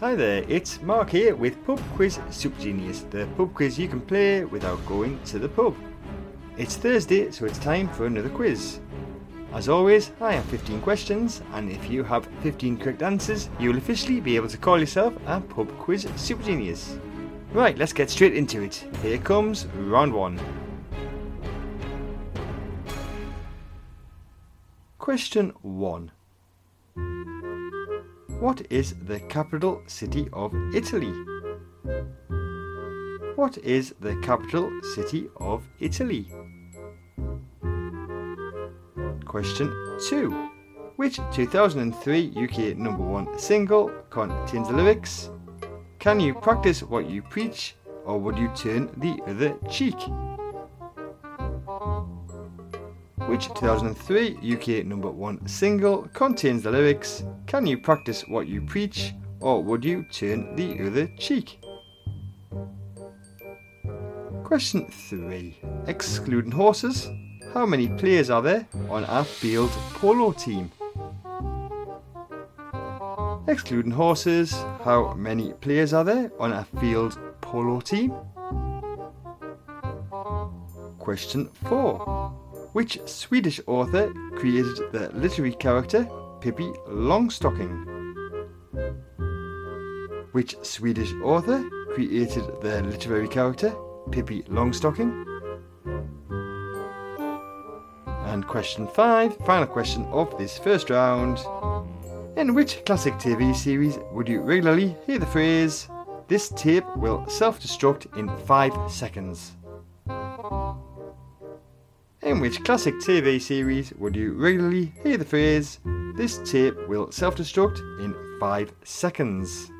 Hi there, it's Mark here with Pub Quiz Super Genius, the pub quiz you can play without going to the pub. It's Thursday, so it's time for another quiz. As always, I have 15 questions, and if you have 15 correct answers, you will officially be able to call yourself a Pub Quiz Super Genius. Right, let's get straight into it. Here comes round one. Question 1 What is the capital city of Italy? What is the capital city of Italy? Question 2 Which 2003 UK number 1 single contains the lyrics Can you practice what you preach or would you turn the other cheek? Which 2003 UK number 1 single contains the lyrics Can you practice what you preach or would you turn the other cheek? Question 3. Excluding horses, how many players are there on a field polo team? Excluding horses, how many players are there on a field polo team? Question 4. Which Swedish author created the literary character Pippi Longstocking? Which Swedish author created the literary character Pippi Longstocking? And question 5, final question of this first round. In which classic TV series would you regularly hear the phrase, This tape will self destruct in 5 seconds? In which classic TV series would you regularly hear the phrase, This tape will self destruct in 5 seconds?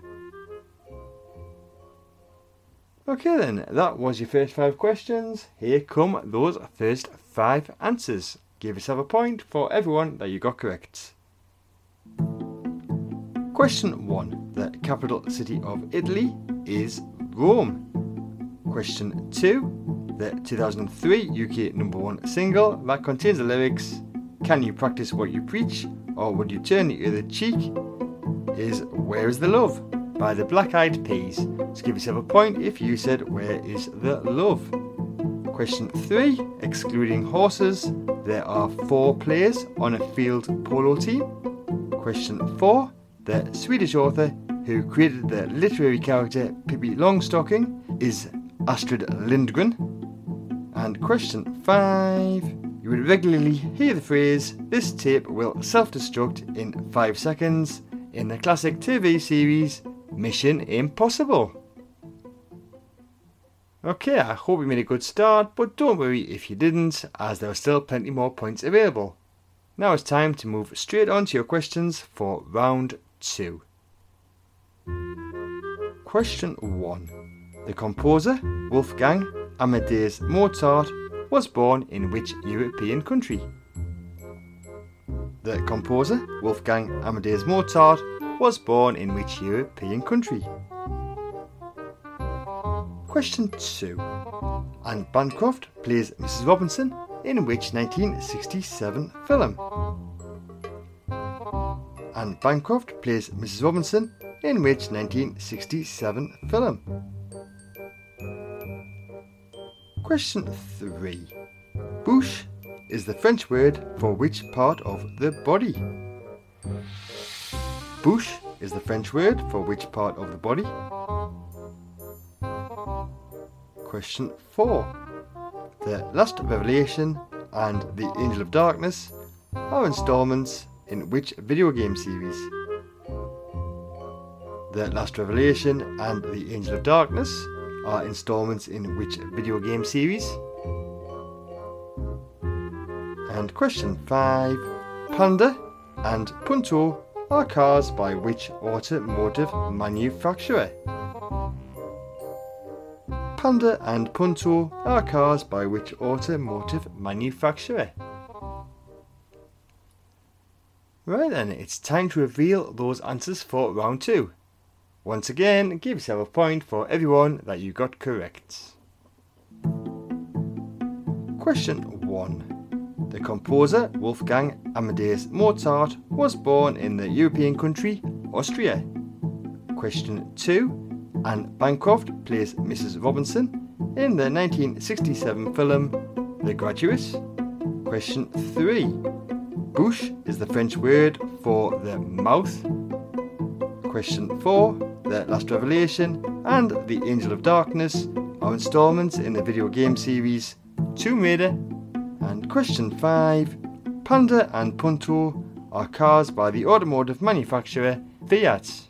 Okay, then, that was your first five questions. Here come those first five answers. Give yourself a point for everyone that you got correct. Question 1 The capital city of Italy is Rome. Question 2 the 2003 UK number one single that contains the lyrics Can you practice what you preach or would you turn the other cheek? is Where is the Love by the Black Eyed Peas. So give yourself a point if you said Where is the Love? Question 3 Excluding horses, there are four players on a field polo team. Question 4 The Swedish author who created the literary character Pippi Longstocking is Astrid Lindgren. And question five. You would regularly hear the phrase, this tape will self destruct in 5 seconds in the classic TV series Mission Impossible. Okay, I hope you made a good start, but don't worry if you didn't, as there are still plenty more points available. Now it's time to move straight on to your questions for round 2. Question 1. The composer, Wolfgang Amadeus Mozart was born in which European country? The composer Wolfgang Amadeus Mozart was born in which European country? Question 2. Anne Bancroft plays Mrs. Robinson in which 1967 film? Anne Bancroft plays Mrs. Robinson in which 1967 film? Question 3. Bouche is the French word for which part of the body? Bouche is the French word for which part of the body? Question 4. The Last Revelation and The Angel of Darkness are installments in which video game series? The Last Revelation and The Angel of Darkness are installments in which video game series? And question 5 Panda and Punto are cars by which automotive manufacturer? Panda and Punto are cars by which automotive manufacturer? Right then, it's time to reveal those answers for round 2. Once again, give yourself a point for everyone that you got correct. Question 1. The composer Wolfgang Amadeus Mozart was born in the European country Austria. Question 2 Anne Bancroft plays Mrs. Robinson in the 1967 film The Graduate. Question 3 Bouche is the French word for the mouth. Question 4 The Last Revelation and The Angel of Darkness are installments in the video game series Tomb Raider. And question 5 Panda and Punto are cars by the automotive manufacturer Fiat.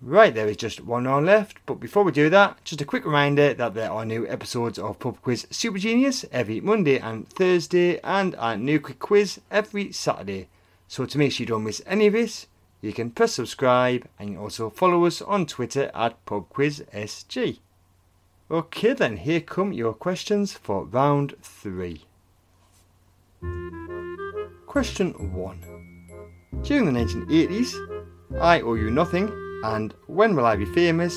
Right, there is just one round left, but before we do that, just a quick reminder that there are new episodes of Pub Quiz Super Genius every Monday and Thursday, and a new quick quiz every Saturday. So to make sure you don't miss any of this, you can press subscribe and also follow us on Twitter at PubQuizSG. Okay then, here come your questions for round 3. Question 1. During the 1980s, I Owe You Nothing and When Will I Be Famous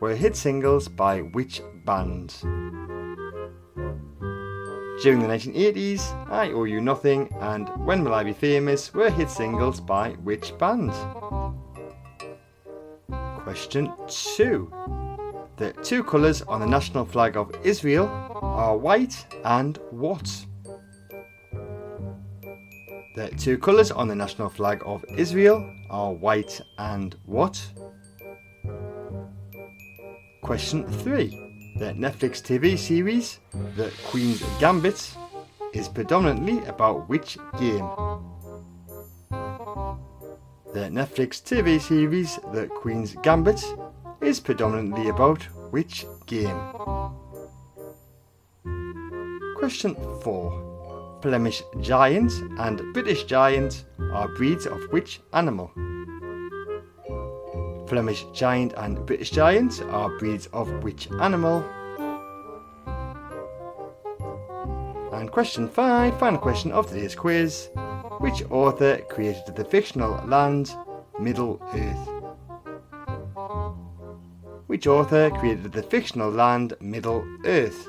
were hit singles by which band? During the 1980s, I Owe You Nothing and When Will I Be Famous were hit singles by which band? Question 2. The two colours on the national flag of Israel are white and what? The two colours on the national flag of Israel are white and what? Question 3. The Netflix TV series, The Queen's Gambit, is predominantly about which game? The Netflix TV series, The Queen's Gambit, is predominantly about which game? Question 4. Flemish Giant and British Giant are breeds of which animal? Flemish Giant and British Giant are breeds of which animal? And question 5, final question of today's quiz. Which author created the fictional land Middle Earth? Which author created the fictional land Middle Earth?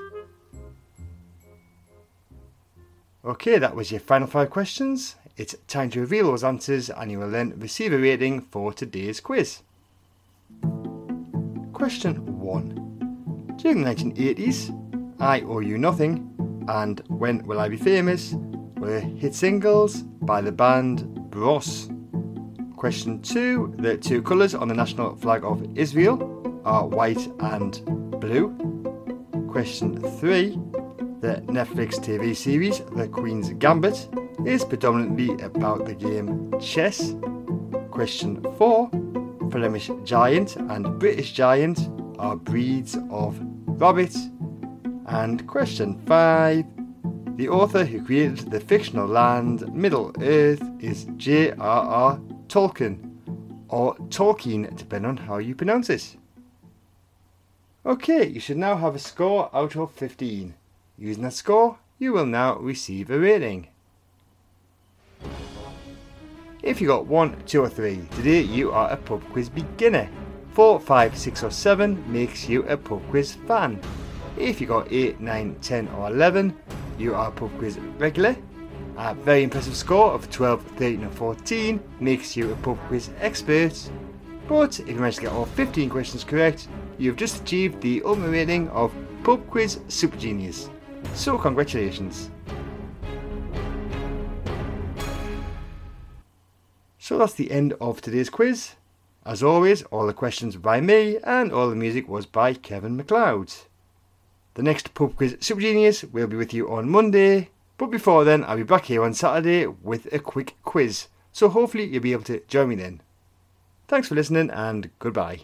Okay, that was your final five questions. It's time to reveal those answers and you will then receive a rating for today's quiz. Question 1. During the 1980s, I Owe You Nothing and When Will I Be Famous were hit singles by the band Bros. Question 2. The two colours on the national flag of Israel are white and blue. Question 3. The Netflix TV series The Queen's Gambit is predominantly about the game chess. Question 4 Flemish giant and British giant are breeds of rabbit. And question 5. The author who created the fictional land Middle Earth is J.R.R. Tolkien, or Tolkien, depending on how you pronounce it. Okay, you should now have a score out of 15. Using that score, you will now receive a rating. If you got 1, 2 or 3, today you are a pub quiz beginner. 4, 5, 6 or 7 makes you a pub quiz fan. If you got 8, 9, 10 or 11, you are a pub quiz regular. A very impressive score of 12, 13 or 14 makes you a pub quiz expert. But if you manage to get all 15 questions correct, you've just achieved the ultimate rating of Pub Quiz Super Genius. So congratulations. So that's the end of today's quiz. As always, all the questions by me and all the music was by Kevin MacLeod. The next Pub Quiz Super Genius will be with you on Monday, but before then, I'll be back here on Saturday with a quick quiz. So hopefully, you'll be able to join me then. Thanks for listening and goodbye.